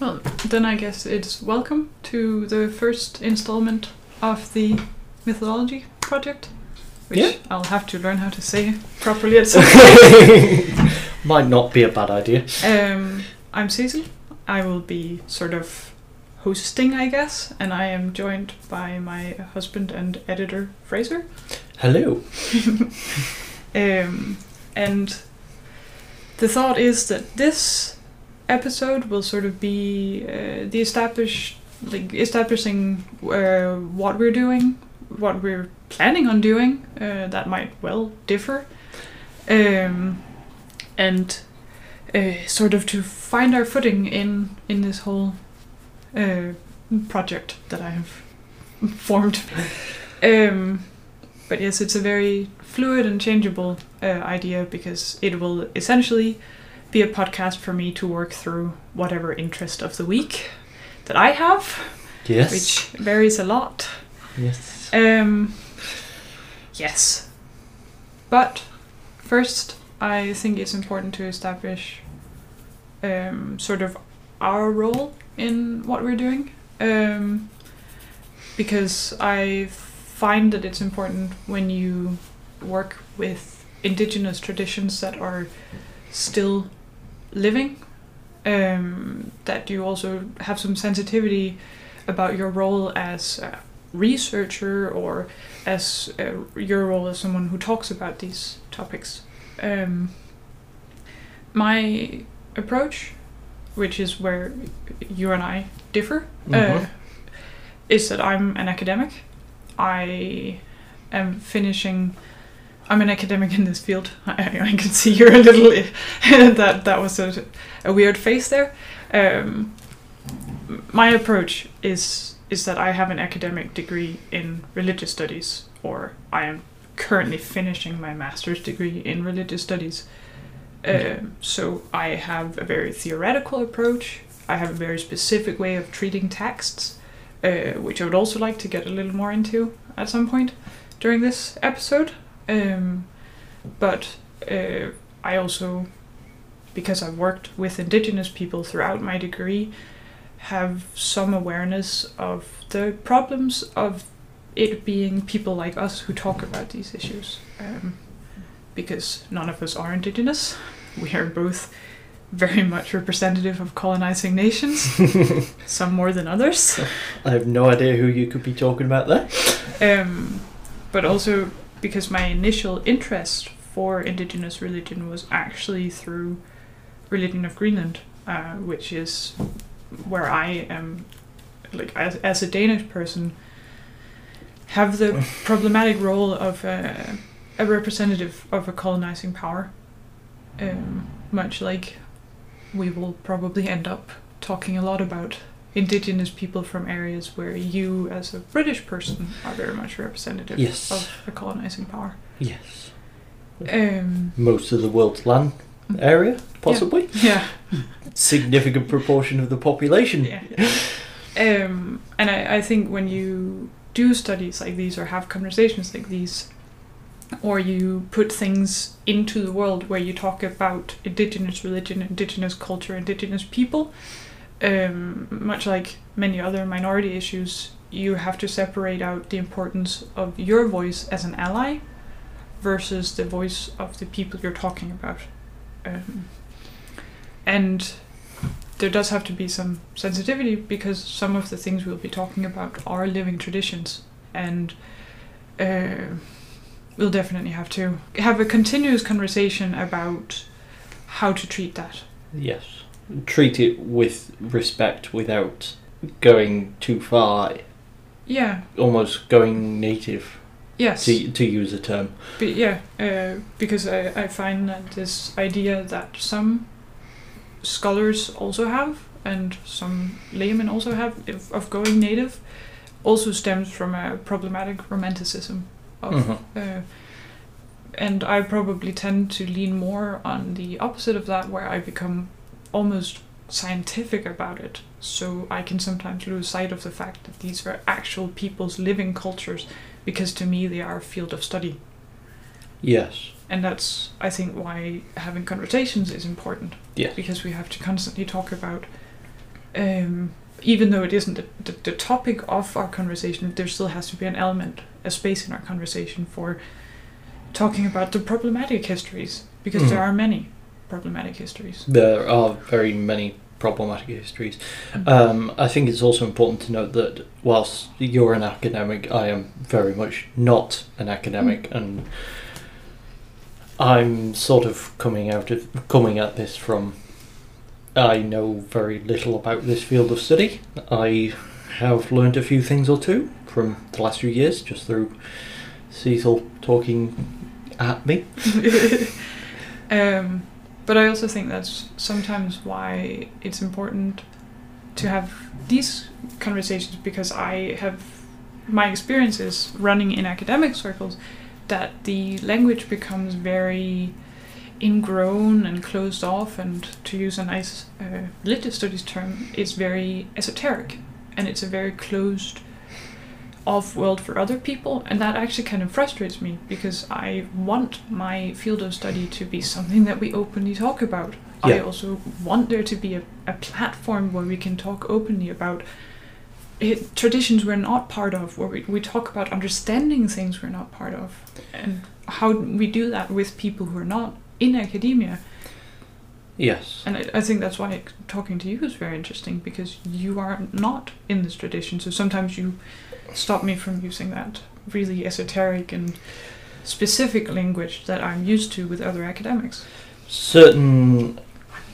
Well, then I guess it's welcome to the first installment of the mythology project, which Yeah. I'll have to learn how to say properly at some point. Might not be a bad idea. um, I'm Cecil. I will be sort of hosting, I guess, and I am joined by my husband and editor Fraser. Hello. Um, and the thought is that this episode will sort of be uh, the establish like establishing uh, what we're doing, what we're planning on doing. Uh, that might well differ, um, and uh, sort of to find our footing in in this whole uh, project that I have formed. Um, but yes, it's a very fluid and changeable uh, idea because it will essentially be a podcast for me to work through whatever interest of the week that I have, Yes. which varies a lot. Yes. Um, yes. But first, I think it's important to establish um, sort of our role in what we're doing. Um, because I find that it's important when you work with indigenous traditions that are still living, um, that you also have some sensitivity about your role as a researcher or as uh, your role as someone who talks about these topics. Um, my approach, which is where you and I differ, uh, Mhm. is that I'm an academic. I am finishing. I'm an academic in this field. I, I can see you're a little. that that was a, a weird face there. Um, my approach is is that I have an academic degree in religious studies, or I am currently finishing my master's degree in religious studies. Um, so I have a very theoretical approach. I have a very specific way of treating texts, uh, which I would also like to get a little more into at some point during this episode. Um, but uh, I also, because I've worked with indigenous people throughout my degree, have some awareness of the problems of it being people like us who talk about these issues. Um, because none of us are indigenous. We are both very much representative of colonizing nations, some more than others. I have no idea who you could be talking about there. Um, but also because my initial interest for indigenous religion was actually through Religion of Greenland, uh, which is where I am, like as, as a Danish person, have the problematic role of a, a representative of a colonizing power. Um, much like we will probably end up talking a lot about indigenous people from areas where you, as a British person, are very much representative Yes. of a colonizing power. Yes. Um, Most of the world's land area, possibly. yeah, Significant proportion of the population. yeah. Um, and I, I think when you do studies like these or have conversations like these, or you put things into the world where you talk about indigenous religion, indigenous culture, indigenous people, um, much like many other minority issues, you have to separate out the importance of your voice as an ally versus the voice of the people you're talking about. Um, and there does have to be some sensitivity because some of the things we'll be talking about are living traditions and uh, we'll definitely have to have a continuous conversation about how to treat that Yes. Treat it with respect without going too far, yeah almost going native, yes to, to use a term. But yeah, uh, because I, I find that this idea that some scholars also have and some laymen also have of, of going native also stems from a problematic romanticism of Mhm. uh, and I probably tend to lean more on the opposite of that where I become almost scientific about it so I can sometimes lose sight of the fact that these are actual people's living cultures because to me they are a field of study Yes. and that's I think why having conversations is important Yes. because we have to constantly talk about um, even though it isn't the, the, the topic of our conversation, there still has to be an element, a space in our conversation for talking about the problematic histories, because there Mm. are many problematic histories. There are very many problematic histories. Mm. Um, I think it's also important to note that whilst you're an academic, I am very much not an academic, and I'm sort of coming out of coming at this from. I know very little about this field of study. I have learned a few things or two from the last few years, just through Cecil talking at me. um, but I also think that's sometimes why it's important to have these conversations because I have my experiences running in academic circles that the language becomes very ingrown and closed off and to use a nice uh, studies term it's very esoteric and it's a very closed off world for other people and that actually kind of frustrates me because i want my field of study to be something that we openly talk about i also want there to be a, a platform where we can talk openly about it, traditions we're not part of where we, we talk about understanding things we're not part of and how we do that with people who are not in academia Yes. and I, I think that's why talking to you is very interesting because you are not in this tradition. So sometimes you stop me from using that really esoteric and specific language that I'm used to with other academics. certain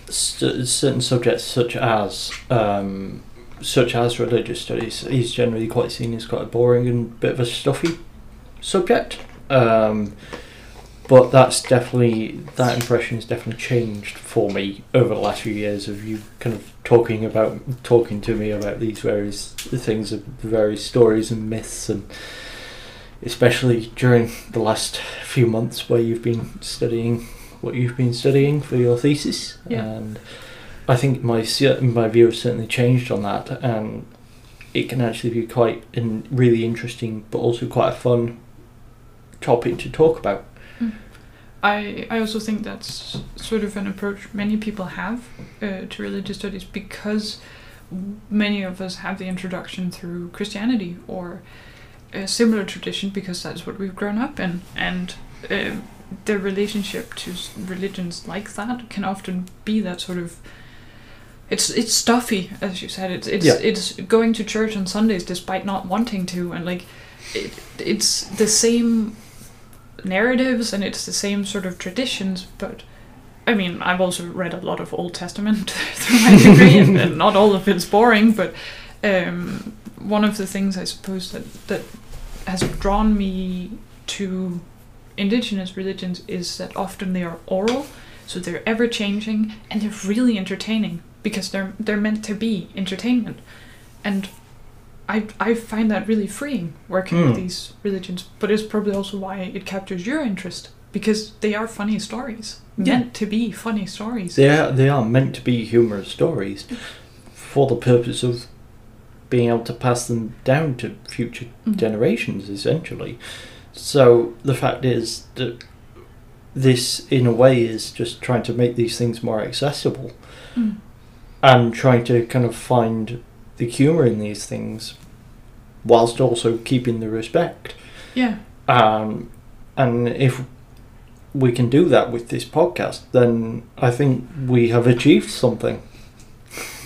st- certain subjects such as um, such as religious studies is generally quite seen as quite a boring and bit of a stuffy subject um, but that's definitely that impression has definitely changed for me over the last few years of you kind of talking about talking to me about these various things of the various stories and myths and especially during the last few months where you've been studying what you've been studying for your thesis, Yeah. and I think my my view has certainly changed on that, and it can actually be quite in, really interesting, but also quite a fun topic to talk about. I, I also think that's sort of an approach many people have uh, to religious studies because many of us have the introduction through Christianity or a similar tradition because that's what we've grown up in. And uh, the relationship to religions like that can often be that sort of. It's it's stuffy, as you said. It's it's Yeah. it's going to church on Sundays despite not wanting to, and like, it, it's the same narratives and it's the same sort of traditions, but I mean, I've also read a lot of Old Testament through my degree, and, and not all of it's boring, but um, one of the things I suppose that, that has drawn me to indigenous religions is that often they are oral, so they're ever changing and they're really entertaining because they're they're meant to be entertainment, and I I find that really freeing working with Hmm. these religions. But it's probably also why it captures your interest because they are funny stories Yeah. meant to be funny stories. They are they are meant to be humorous stories, for the purpose of being able to pass them down to future Mm. generations essentially. So the fact is that this in a way is just trying to make these things more accessible Mm. and trying to kind of find the humor in these things whilst also keeping the respect. Yeah. Um, and if we can do that with this podcast, then I think we have achieved something.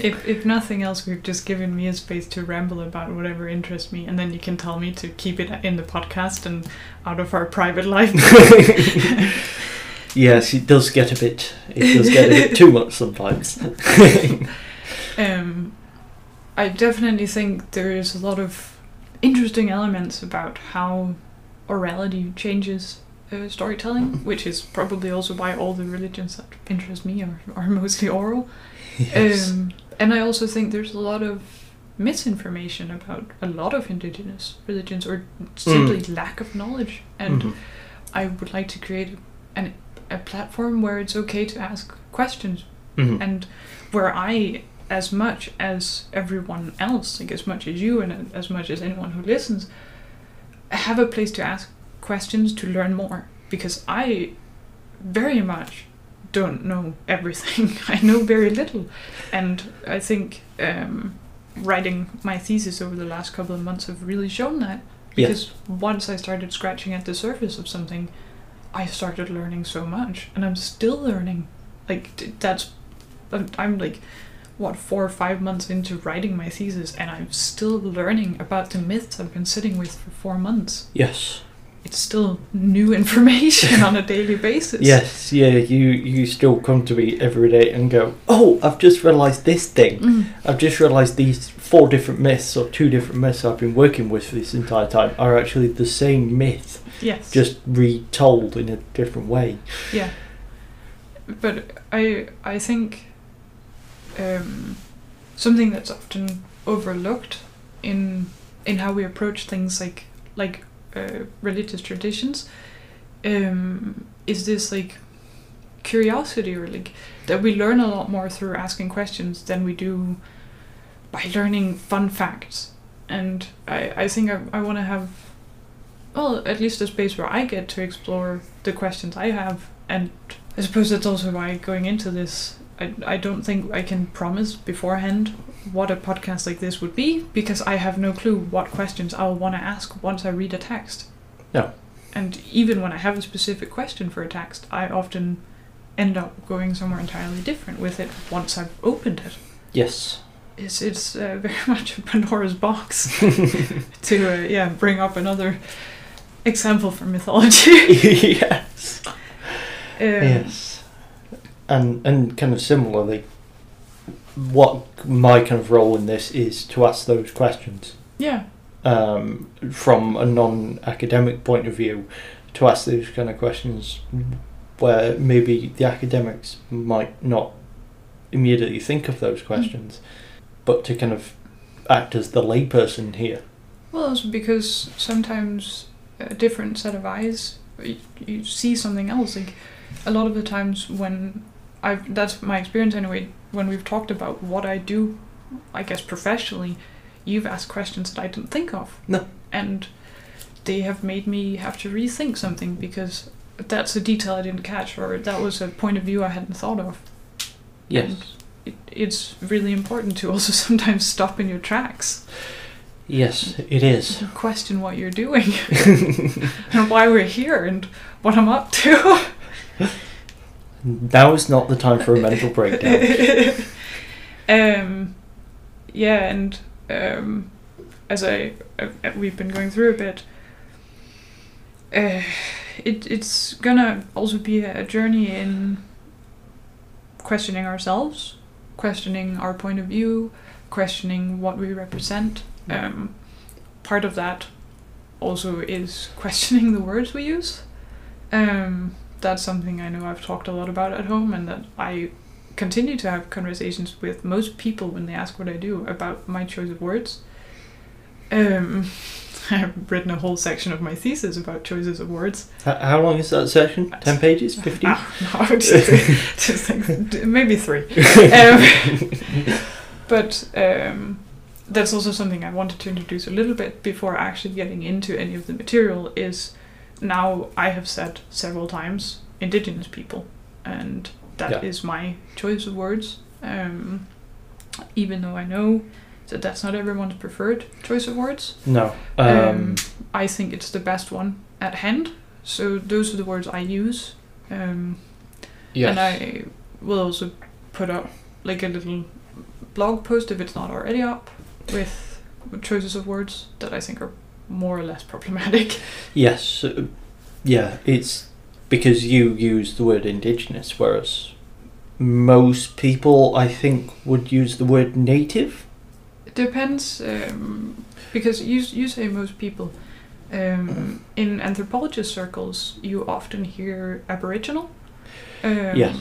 If if nothing else, we've just given me a space to ramble about whatever interests me, and then you can tell me to keep it in the podcast and out of our private life. yes, it does get a bit. It does get a bit too much sometimes. um, I definitely think there is a lot of interesting elements about how orality changes uh, storytelling, which is probably also why all the religions that interest me are, are mostly oral. yes. Um, and I also think there's a lot of misinformation about a lot of indigenous religions or simply lack of knowledge. And Mhm. I would like to create an, a platform where it's okay to ask questions Mhm. and where I, as much as everyone else, like as much as you and as much as anyone who listens, have a place to ask questions to learn more because I very much don't know everything. I know very little, and I think um, writing my thesis over the last couple of months have really shown that. Because once I started scratching at the surface of something, I started learning so much, and I'm still learning. Like that's, I'm, I'm like, what four or five months into writing my thesis, and I'm still learning about the myths I've been sitting with for four months. Yes. It's still new information on a daily basis. Yes, yeah, you you still come to me every day and go, "Oh, I've just realised this thing. Mm. I've just realised these four different myths or two different myths I've been working with for this entire time are actually the same myth, Yes. just retold in a different way." yeah. But I I think um, something that's often overlooked in in how we approach things like like uh, religious traditions um, is this like curiosity or like that we learn a lot more through asking questions than we do by learning fun facts. And I, I think I, I want to have well at least a space where I get to explore the questions I have and I suppose that's also why going into this I, I don't think I can promise beforehand what a podcast like this would be because I have no clue what questions I'll want to ask once I read a text. No. And even when I have a specific question for a text, I often end up going somewhere entirely different with it once I've opened it. Yes. It's it's uh, very much a Pandora's box to uh, yeah bring up another example from mythology. yes. Um, yes. And and kind of similarly, what my kind of role in this is to ask those questions. Yeah. um, from a non-academic point of view to ask those kind of questions where maybe the academics might not immediately think of those questions but to kind of act as the layperson here Well, because sometimes a different set of eyes, you, you see something else. Like a lot of the times when I've that's my experience anyway. When we've talked about what I do, I guess professionally, you've asked questions that I didn't think of. No. And they have made me have to rethink something because that's a detail I didn't catch, or that was a point of view I hadn't thought of. yes It, it's really important to also sometimes stop in your tracks yes it is question what you're doing. and why we're here and what I'm up to. now is not the time for a mental breakdown um, yeah, and um, as I uh, we've been going through a bit, uh, it it's gonna also be a journey in questioning ourselves, questioning our point of view, questioning what we represent. Um, part of that also is questioning the words we use. Um, that's something I know I've talked a lot about at home, and that I continue to have conversations with most people when they ask what I do about my choice of words. Um, I've written a whole section of my thesis about choices of words. H- how long is that section 10 pages 15 Ah, no, just, just like, maybe three. Um, but um, that's also something I wanted to introduce a little bit before actually getting into any of the material. Is now I have said several times indigenous people, and that is Yeah. my choice of words. Um, even though I know that that's not everyone's preferred choice of words, no um, um, I think it's the best one at hand. So those are the words I use. Um, yes and I will also put up like a little blog post if it's not already up with choices of words that I think are more or less problematic. Yes, uh, yeah, it's because you use the word indigenous, whereas most people, I think, would use the word native. It depends um, because you you say most people. Um, in anthropologist circles, you often hear Aboriginal. Um, Yes.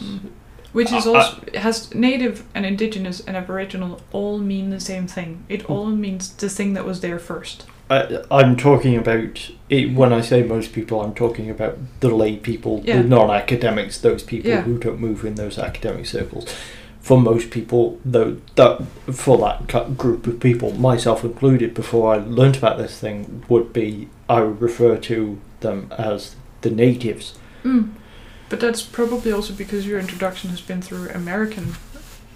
Which is Uh, also has native and indigenous and Aboriginal all mean the same thing. It Hmm. all means the thing that was there first. I, I'm talking about it, when I say most people, I'm talking about the lay people, Yeah. the non-academics, those people Yeah. who don't move in those academic circles. For most people, though, that for that group of people, myself included, before I learnt about this thing, would be I would refer to them as the natives. Mm. But that's probably also because your introduction has been through American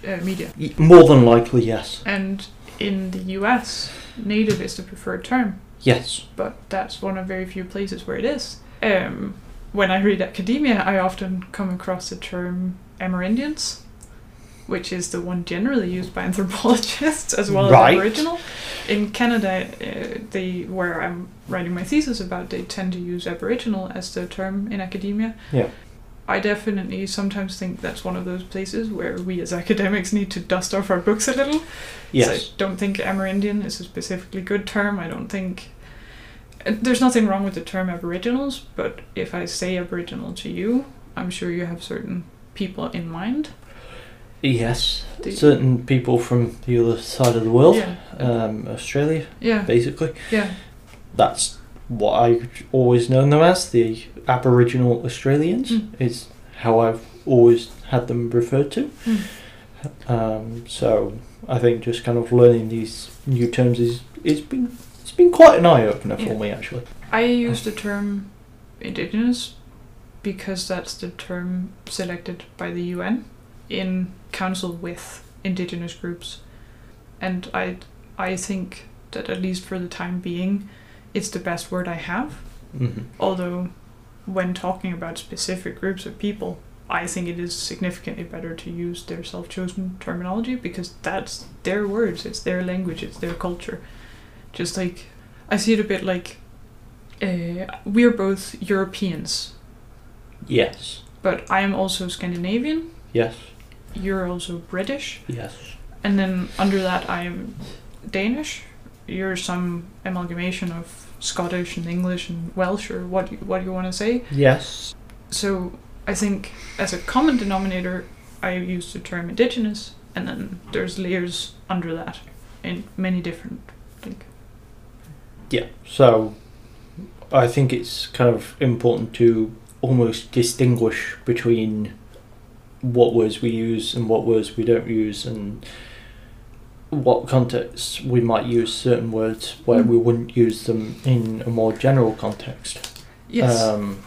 uh, media. More than likely, yes. And in the US, native is the preferred term, Yes. but that's one of very few places where it is. Um, when I read academia, I often come across the term Amerindians, which is the one generally used by anthropologists as well Right. as Aboriginal. In Canada, uh, they where I'm writing my thesis about, they tend to use Aboriginal as the term in academia. Yeah. I definitely sometimes think that's one of those places where we as academics need to dust off our books a little. Yes. So I don't think Amerindian is a specifically good term. I don't think. uh, There's nothing wrong with the term Aboriginals, but if I say Aboriginal to you, I'm sure you have certain people in mind. Yes. Certain people from the other side of the world, Yeah. um, Australia, Yeah. basically. Yeah. That's what I've always known them as, the Aboriginal Australians, Mm. is how I've always had them referred to. Mm. Um, so I think just kind of learning these new terms is it's been it's been quite an eye opener Yeah. for me actually. I use the term indigenous because that's the term selected by the UN in council with indigenous groups. And I I think that at least for the time being it's the best word I have. hmm Although when talking about specific groups of people, I think it is significantly better to use their self-chosen terminology because that's their words, it's their language, it's their culture. Just like I see it a bit like uh, we're both Europeans, Yes. but I am also Scandinavian. Yes. You're also British, Yes. and then under that I am Danish. You're some amalgamation of Scottish and English and Welsh or what you, what you want to say. Yes. So I think as a common denominator, I use the term indigenous, and then there's layers under that in many different. Like, Yeah. So I think it's kind of important to almost distinguish between what words we use and what words we don't use and what contexts we might use certain words where Mm. we wouldn't use them in a more general context. yes, Um,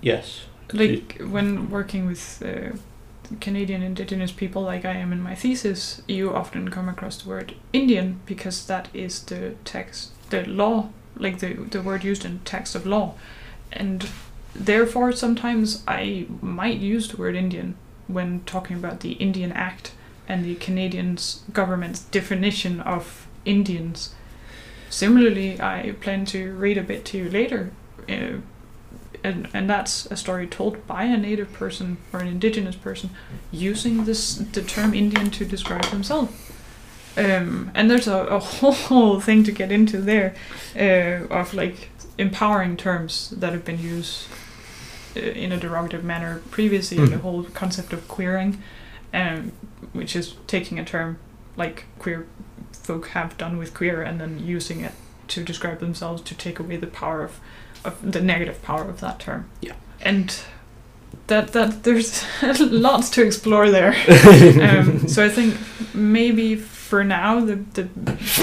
yes. like when working with uh, Canadian Indigenous people, like I am in my thesis, you often come across the word Indian because that is the text, the law, like the the word used in text of law, and therefore sometimes I might use the word Indian when talking about the Indian Act and the Canadian's government's definition of Indians. Similarly, I plan to read a bit to you later. Uh, and, and that's a story told by a native person or an indigenous person using this the term Indian to describe themselves. Um, and there's a, a whole thing to get into there uh, of like empowering terms that have been used uh, in a derogative manner previously. The Mhm. whole concept of queering, um, which is taking a term like queer folk have done with queer and then using it to describe themselves to take away the power of, of the negative power of that term. Yeah. And that that there's lots to explore there. Um, so I think maybe for now the, the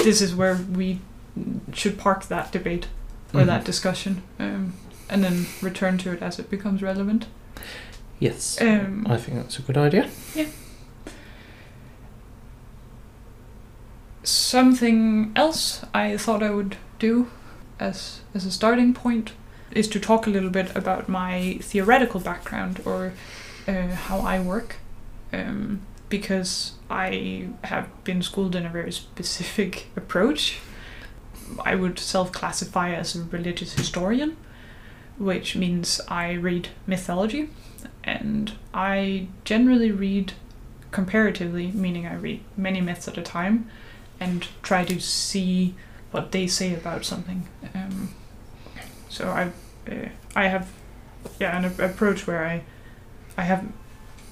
this is where we should park that debate or Mhm. that discussion um, and then return to it as it becomes relevant. Yes. Um, I think that's a good idea. Yeah. Something else I thought I would do as as a starting point is to talk a little bit about my theoretical background or uh, how I work, um, because I have been schooled in a very specific approach. I would self-classify as a religious historian, which means I read mythology, and I generally read comparatively, meaning I read many myths at a time and try to see what they say about something. Um, so I, uh, I have, yeah, an approach where I, I have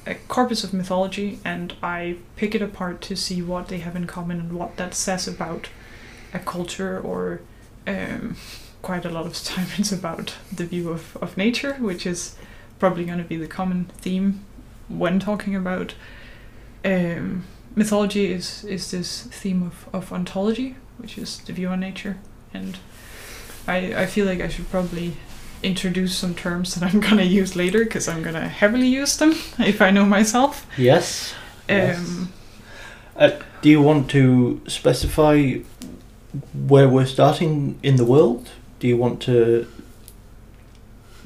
a corpus of mythology and I pick it apart to see what they have in common and what that says about a culture or, um, quite a lot of time it's about the view of, of nature, which is probably going to be the common theme when talking about um, mythology is is this theme of, of ontology, which is the view on nature, and I I feel like I should probably introduce some terms that I'm gonna use later because I'm gonna heavily use them if I know myself. Yes. Yes. Um, Do you want to specify where we're starting in the world? Do you want to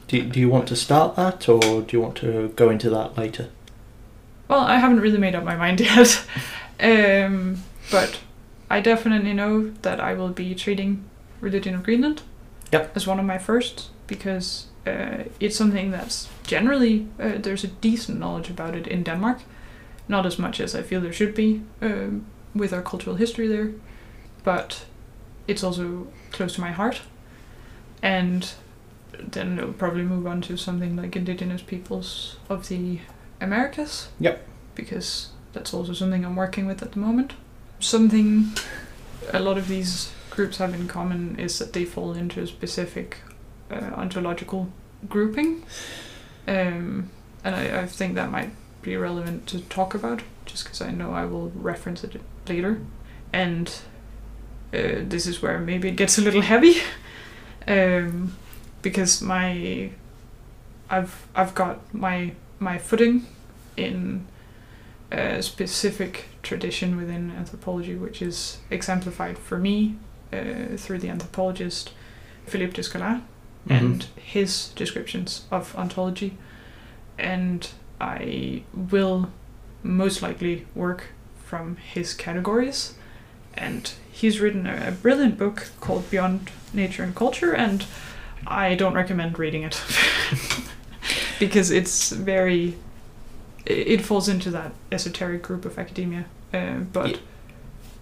do, do you want to start that or do you want to go into that later? Well, I haven't really made up my mind yet. um, but I definitely know that I will be treating Religion of Greenland Yep. as one of my first because uh, it's something that's generally, uh, there's a decent knowledge about it in Denmark. Not as much as I feel there should be um, with our cultural history there, but it's also close to my heart. And then it'll probably move on to something like indigenous peoples of the Americas. Yep. Because that's also something I'm working with at the moment. Something a lot of these groups have in common is that they fall into a specific uh, ontological grouping. Um, and I, I think that might be relevant to talk about just because I know I will reference it later. And uh, this is where maybe it gets a little heavy. um, because my I've I've got my my footing in a specific tradition within anthropology, which is exemplified for me uh, through the anthropologist Philippe Descola and his descriptions of ontology. And I will most likely work from his categories. And he's written a, a brilliant book called Beyond Nature and Culture, and I don't recommend reading it because it's very. It falls into that esoteric group of academia, uh, but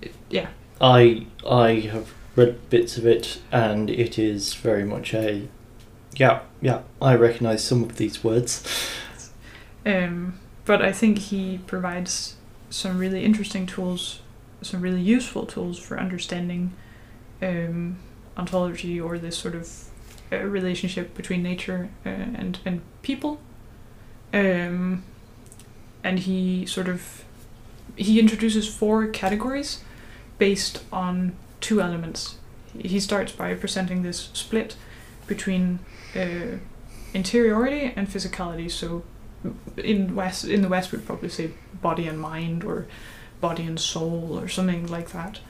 it- yeah, I I have read bits of it and it is very much a yeah, yeah, I recognise some of these words. Um, but I think he provides some really interesting tools, some really useful tools for understanding um, ontology or this sort of uh, relationship between nature uh, and and people. Um, and he sort of he introduces four categories based on two elements. He starts by presenting this split between uh, interiority and physicality. So in west in the west we'd probably say body and mind or body and soul or something like that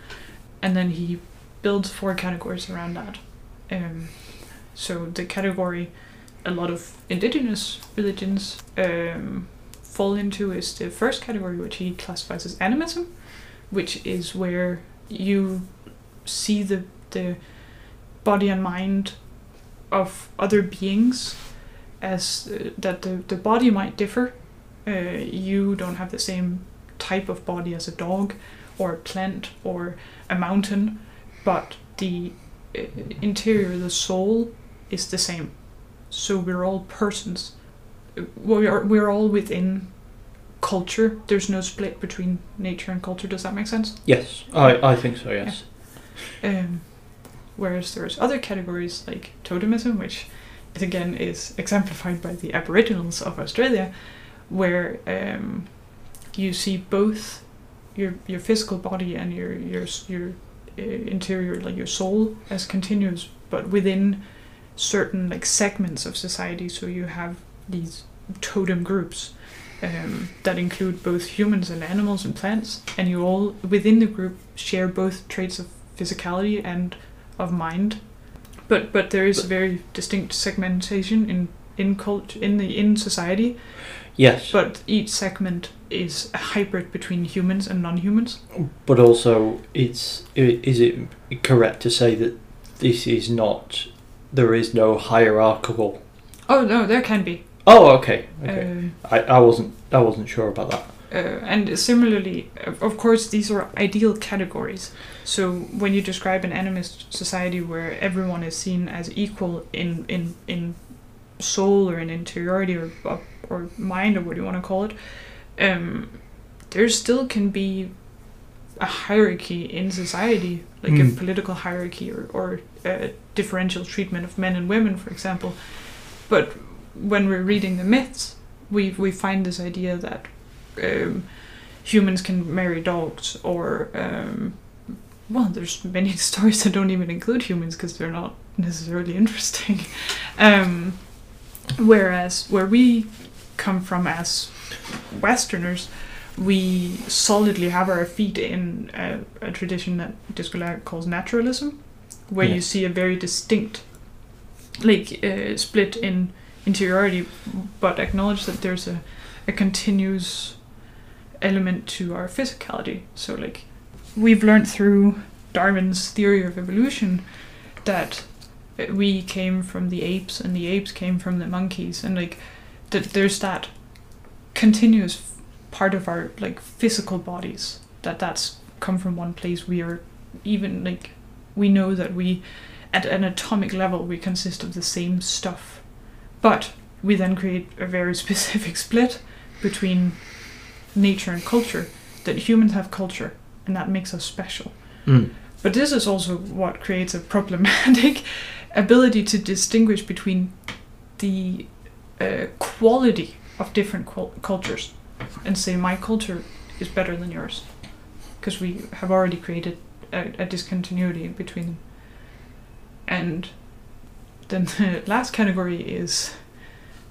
and then he builds four categories around that um, so the category a lot of indigenous religions um, fall into is the first category which he classifies as animism which is where you see the the body and mind of other beings as uh, that the, the body might differ. Uh, you don't have the same type of body as a dog or a plant or a mountain, but the uh, interior, the soul, is the same. So we're all persons. We are we're all within culture. There's no split between nature and culture. Does that make sense? Yes, I, I think so, yes. Um, whereas there's other categories like totemism, which again is exemplified by the Aboriginals of Australia, where um, you see both your your physical body and your your your uh, interior, like your soul, as continuous, but within certain like segments of society. So you have these totem groups um, that include both humans and animals and plants, and you all within the group share both traits of physicality and of mind. But but there is But- very distinct segmentation in in cult in the in society. Yes, But each segment is a hybrid between humans and non-humans. but also it's is it correct to say that this is not there is no hierarchical Oh no, there can be. Oh, okay. Okay. Um, I, I wasn't I wasn't sure about that. uh, and similarly, of course, these are ideal categories. So when you describe an animist society where everyone is seen as equal in in in soul or an interiority or or, or mind or what do you want to call it, um, there still can be a hierarchy in society, like Mm. a political hierarchy or or a differential treatment of men and women, for example. But when we're reading the myths, we we find this idea that um, humans can marry dogs, or um, well, there's many stories that don't even include humans because they're not necessarily interesting. Um, whereas where we come from as Westerners, we solidly have our feet in a, a tradition that Descola calls naturalism, where you see a very distinct, like uh, split in interiority, but acknowledge that there's a, a continuous element to our physicality. So like we've learned through Darwin's theory of evolution that we came from the apes and the apes came from the monkeys. And like that there's that continuous f- part of our like physical bodies that that's come from one place. We are even like we know that we at an atomic level we consist of the same stuff. But we then create a very specific split between nature and culture that humans have culture and that makes us special. Mm. but this is also what creates a problematic ability to distinguish between the uh, quality of different cultures and say my culture is better than yours because we have already created a, a discontinuity between them. And then the last category is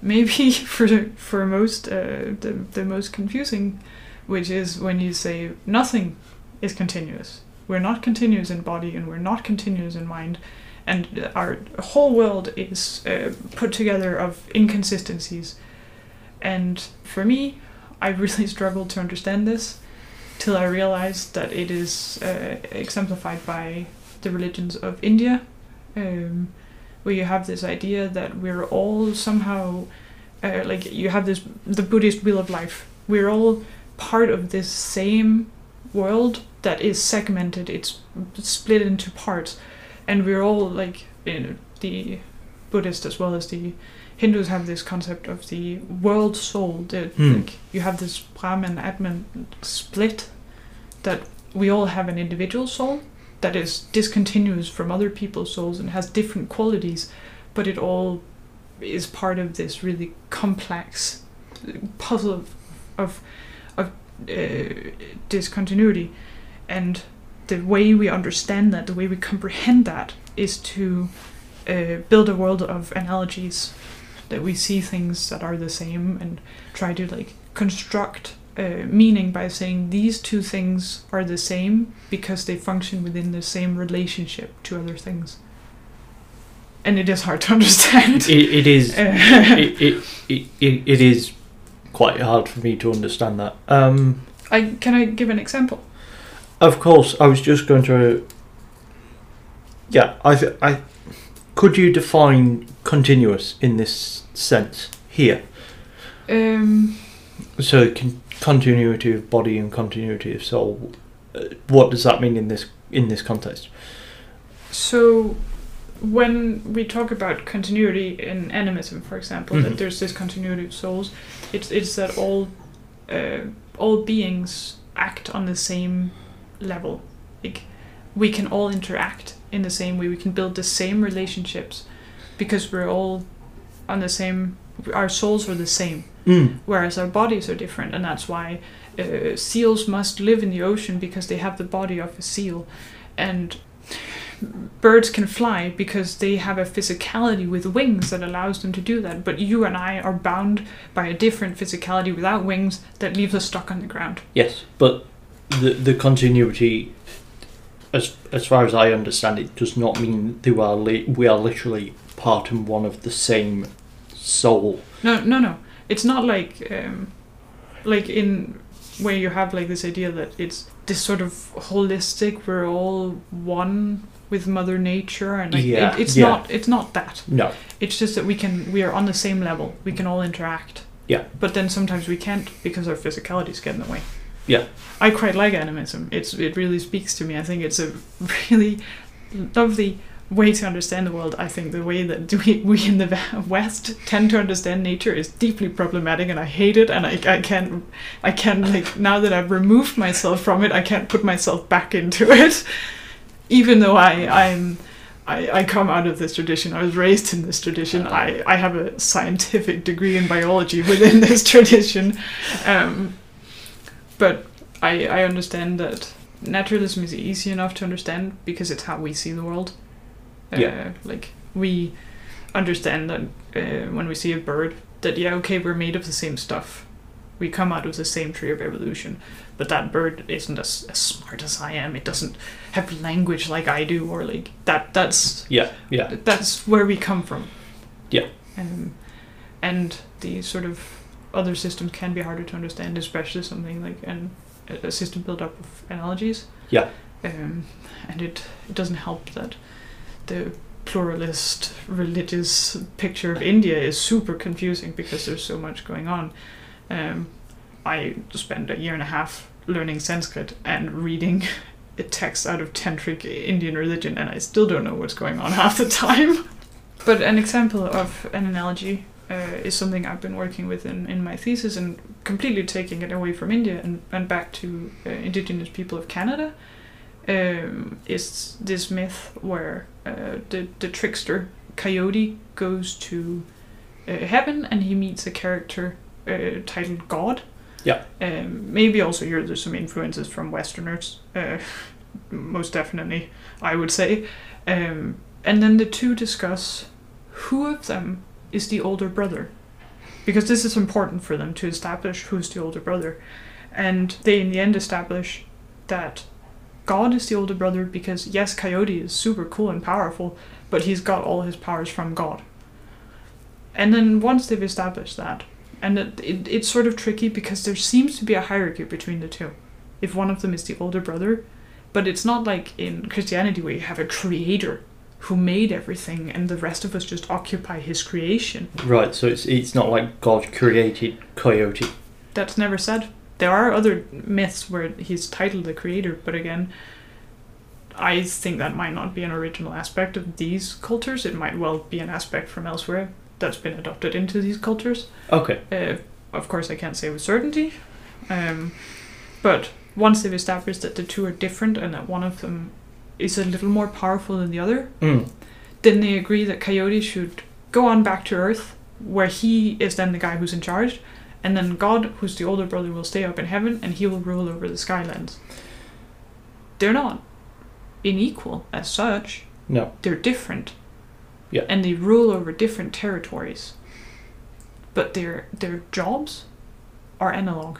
maybe for for most uh, the the most confusing, which is when you say nothing is continuous. We're not continuous in body and we're not continuous in mind, and our whole world is uh, put together of inconsistencies. And for me, I really struggled to understand this till I realized that it is uh, exemplified by the religions of India, um, where you have this idea that we're all somehow uh, like you have this the Buddhist wheel of life. We're all part of this same world that is segmented. It's split into parts, and we're all like you know, the Buddhist as well as the Hindus have this concept of the world soul. The, Hmm. like you have this Brahman Atman split that we all have an individual soul that is discontinuous from other people's souls and has different qualities, but it all is part of this really complex puzzle of of, of uh, discontinuity, and the way we understand that, the way we comprehend that, is to uh, build a world of analogies that we see things that are the same and try to like construct uh, meaning by saying these two things are the same because they function within the same relationship to other things. And it is hard to understand. It, it is. Uh, it, it, it, it, it is quite hard for me to understand that. Um, I can I give an example? Of course, I was just going to. Yeah, I, th- I could you define continuous in this sense here? Um, So con- continuity of body and continuity of soul. Uh, what does that mean in this in this context? so when we talk about continuity in animism, for example, Mhm. that there's this continuity of souls, it's it's that all uh, all beings act on the same level. Like we can all interact in the same way. We can build the same relationships because we're all on the same. Our souls are the same. Mm. whereas our bodies are different, and that's why uh, seals must live in the ocean because they have the body of a seal, and birds can fly because they have a physicality with wings that allows them to do that. But you and I are bound by a different physicality without wings that leaves us stuck on the ground. Yes, but the the continuity, as as far as I understand it, does not mean they are li- we are literally part and one of the same soul. No, no, no. It's not like um, like in where you have like this idea that it's this sort of holistic. We're all one with Mother Nature, and like Yeah, it, it's yeah. not. It's not that. No. It's just that we can. We are on the same level. We can all interact. Yeah. But then sometimes we can't because our physicalities get in the way. Yeah. I quite like animism. It's it really speaks to me. I think it's a really lovely way to understand the world. I think the way that we, we in the West tend to understand nature is deeply problematic, and I hate it. And I, I can't I can't like now that I've removed myself from it, I can't put myself back into it. Even though I I'm I, I come out of this tradition. I was raised in this tradition. I, I have a scientific degree in biology within this tradition. Um, but I, I understand that naturalism is easy enough to understand because it's how we see the world. Uh, Yeah. Like we understand that uh, when we see a bird, that yeah, okay, we're made of the same stuff. We come out of the same tree of evolution, but that bird isn't as, as smart as I am. It doesn't have language like I do, or like that. That's Yeah, yeah, that's where we come from. Yeah. Um, and the sort of other systems can be harder to understand, especially something like an, a system built up of analogies. Yeah. Um, and it, it doesn't help that the pluralist religious picture of India is super confusing because there's so much going on. Um, I spent a year and a half learning Sanskrit and reading a text out of tantric Indian religion, and I still don't know what's going on half the time. But an example of an analogy uh, is something I've been working with in, in my thesis and completely taking it away from India and, and back to uh, indigenous people of Canada. Um, is this myth where uh, the, the trickster Coyote goes to uh, heaven and he meets a character uh, titled God. Yeah. Um, maybe also here there's some influences from Westerners. Uh, most definitely, I would say. Um, and then the two discuss who of them is the older brother. Because this is important for them to establish who's the older brother. And they, in the end, establish that God is the older brother because, yes, Coyote is super cool and powerful, but he's got all his powers from God. And then once they've established that, and it, it, it's sort of tricky because there seems to be a hierarchy between the two. If one of them is the older brother, but it's not like in Christianity where you have a creator who made everything and the rest of us just occupy his creation. right. So it's it's not like God created Coyote. That's never said. There are other myths where he's titled the creator, but again, I think that might not be an original aspect of these cultures. It might well be an aspect from elsewhere that's been adopted into these cultures. Okay. Uh, of course, I can't say with certainty. Um, but once they've established that the two are different and that one of them is a little more powerful than the other, Mm. then they agree that Coyote should go on back to Earth, where he is then the guy who's in charge, and then God, who's the older brother, will stay up in heaven and he will rule over the Skylands. They're not unequal as such, No. they're different. Yeah. And they rule over different territories. But their their jobs are analog.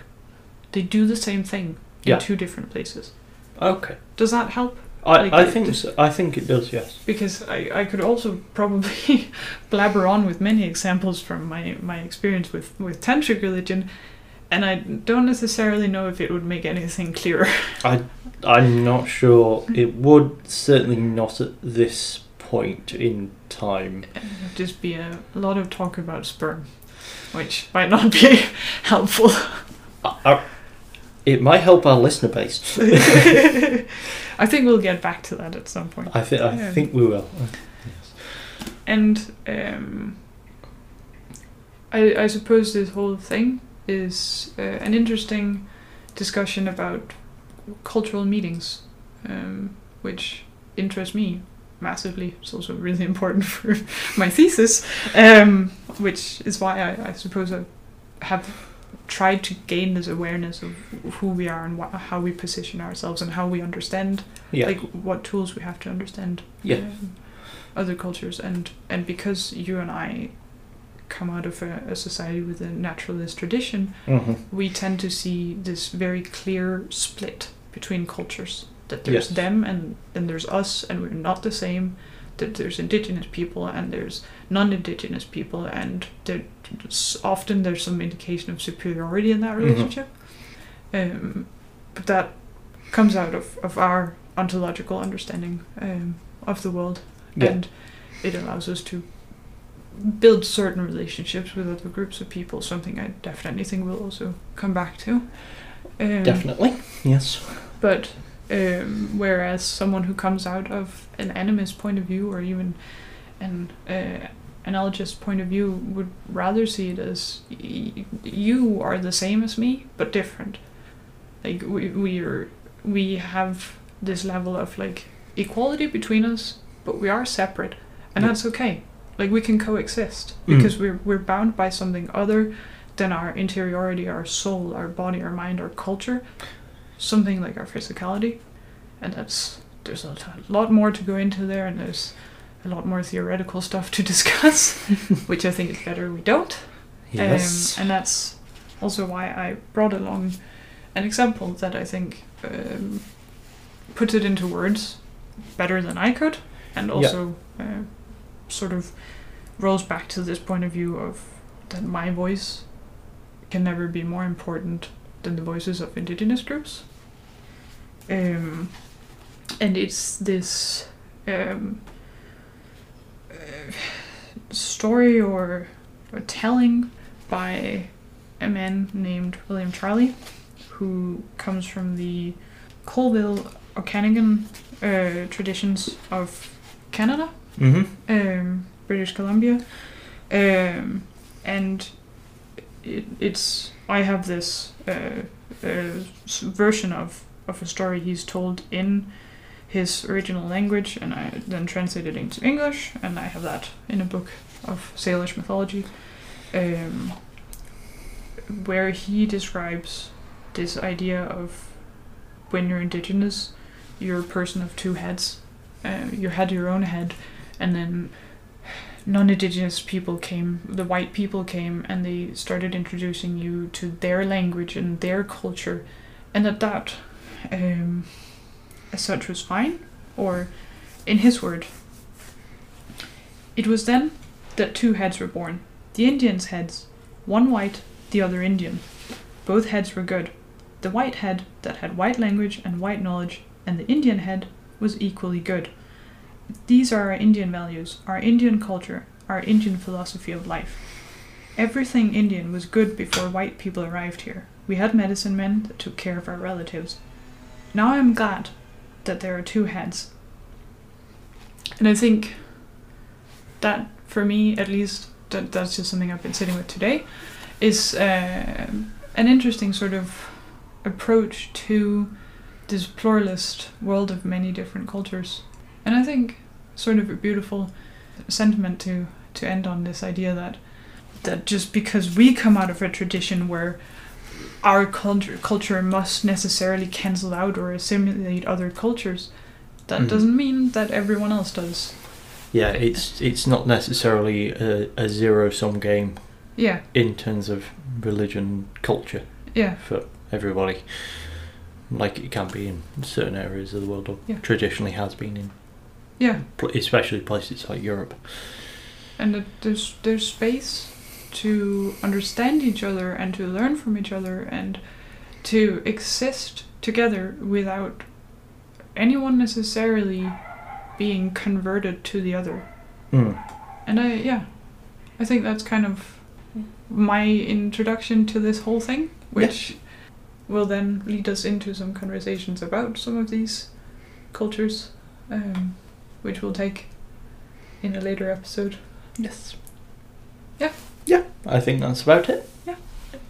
They do the same thing in Yeah. two different places. Okay. Does that help? I, Like I the- think so. I think it does. Yes. because I, I could also probably blabber on with many examples from my, my experience with, with tantric religion and I don't necessarily know if it would make anything clearer. I'm not sure. It would certainly not at this point in time. It would just be a lot of talk about sperm, which might not be helpful. I, I, it might help our listener base. I think we'll get back to that at some point. I think. I Yeah. think we will. And um, I, I suppose this whole thing is uh, an interesting discussion about cultural meetings, um, which interests me massively. It's also really important for my thesis, um, which is why I, I suppose I have tried to gain this awareness of who we are and wha- how we position ourselves and how we understand Yeah. like what tools we have to understand Yeah. um, other cultures and and because you and I come out of a, a society with a naturalist tradition hmm we tend to see this very clear split between cultures that there's Yes. them and then there's us and we're not the same that there's indigenous people and there's non-indigenous people and there's often there's some indication of superiority in that Mhm. relationship um, but that comes out of, of our ontological understanding um, of the world Yeah. and it allows us to build certain relationships with other groups of people something i definitely think we'll also come back to um, Definitely. Yes. but um, whereas someone who comes out of an animist point of view or even an uh, analogous point of view would rather see it as y- you are the same as me but different like we we are we have this level of like equality between us but we are separate and Yeah. that's okay like we can coexist Mm. because we're we're bound by something other than our interiority our soul our body our mind our culture something like our physicality and that's there's a lot more to go into there and there's a lot more theoretical stuff to discuss, which I think it's better we don't. Yes. Um, and that's also why I brought along an example that I think um, puts it into words better than I could, and Yeah. also uh, sort of rolls back to this point of view of that my voice can never be more important than the voices of indigenous groups. Um, and it's this um, story or, or telling by a man named William Charlie, who comes from the Colville Okanagan uh, traditions of Canada, hmm um, British Columbia, um, and it, it's I have this uh, uh, version of of a story he's told in his original language, and I then translated it into English, and I have that in a book of Salish mythology, um, where he describes this idea of when you're indigenous, you're a person of two heads. Uh, you had your own head, and then non-indigenous people came the white people came and they started introducing you to their language and their culture and that that um, as such was fine or in his word it was then that two heads were born the indians heads one white the other indian both heads were good the white head that had white language and white knowledge and the indian head was equally good these are our Indian values, our Indian culture, our Indian philosophy of life. Everything Indian was good before white people arrived here. We had medicine men that took care of our relatives. Now I'm glad that there are two heads. And I think that, for me at least, that, that's just something I've been sitting with today, is uh, an interesting sort of approach to this pluralist world of many different cultures. And I think sort of a beautiful sentiment to to end on this idea that that just because we come out of a tradition where our culture culture must necessarily cancel out or assimilate other cultures, that Mhm. doesn't mean that everyone else does. Yeah, it's it's not necessarily a, a zero sum game Yeah, in terms of religion culture yeah, for everybody, like it can be in certain areas of the world, or Yeah. traditionally has been in, yeah. especially places like Europe. and there's there's space to understand each other and to learn from each other and to exist together without anyone necessarily being converted to the other. Mm. And I yeah, I think that's kind of my introduction to this whole thing, which will then lead us into some conversations about some of these cultures, um, which we'll take in a later episode. Yes. Yeah. Yeah, I think that's about it. Yeah.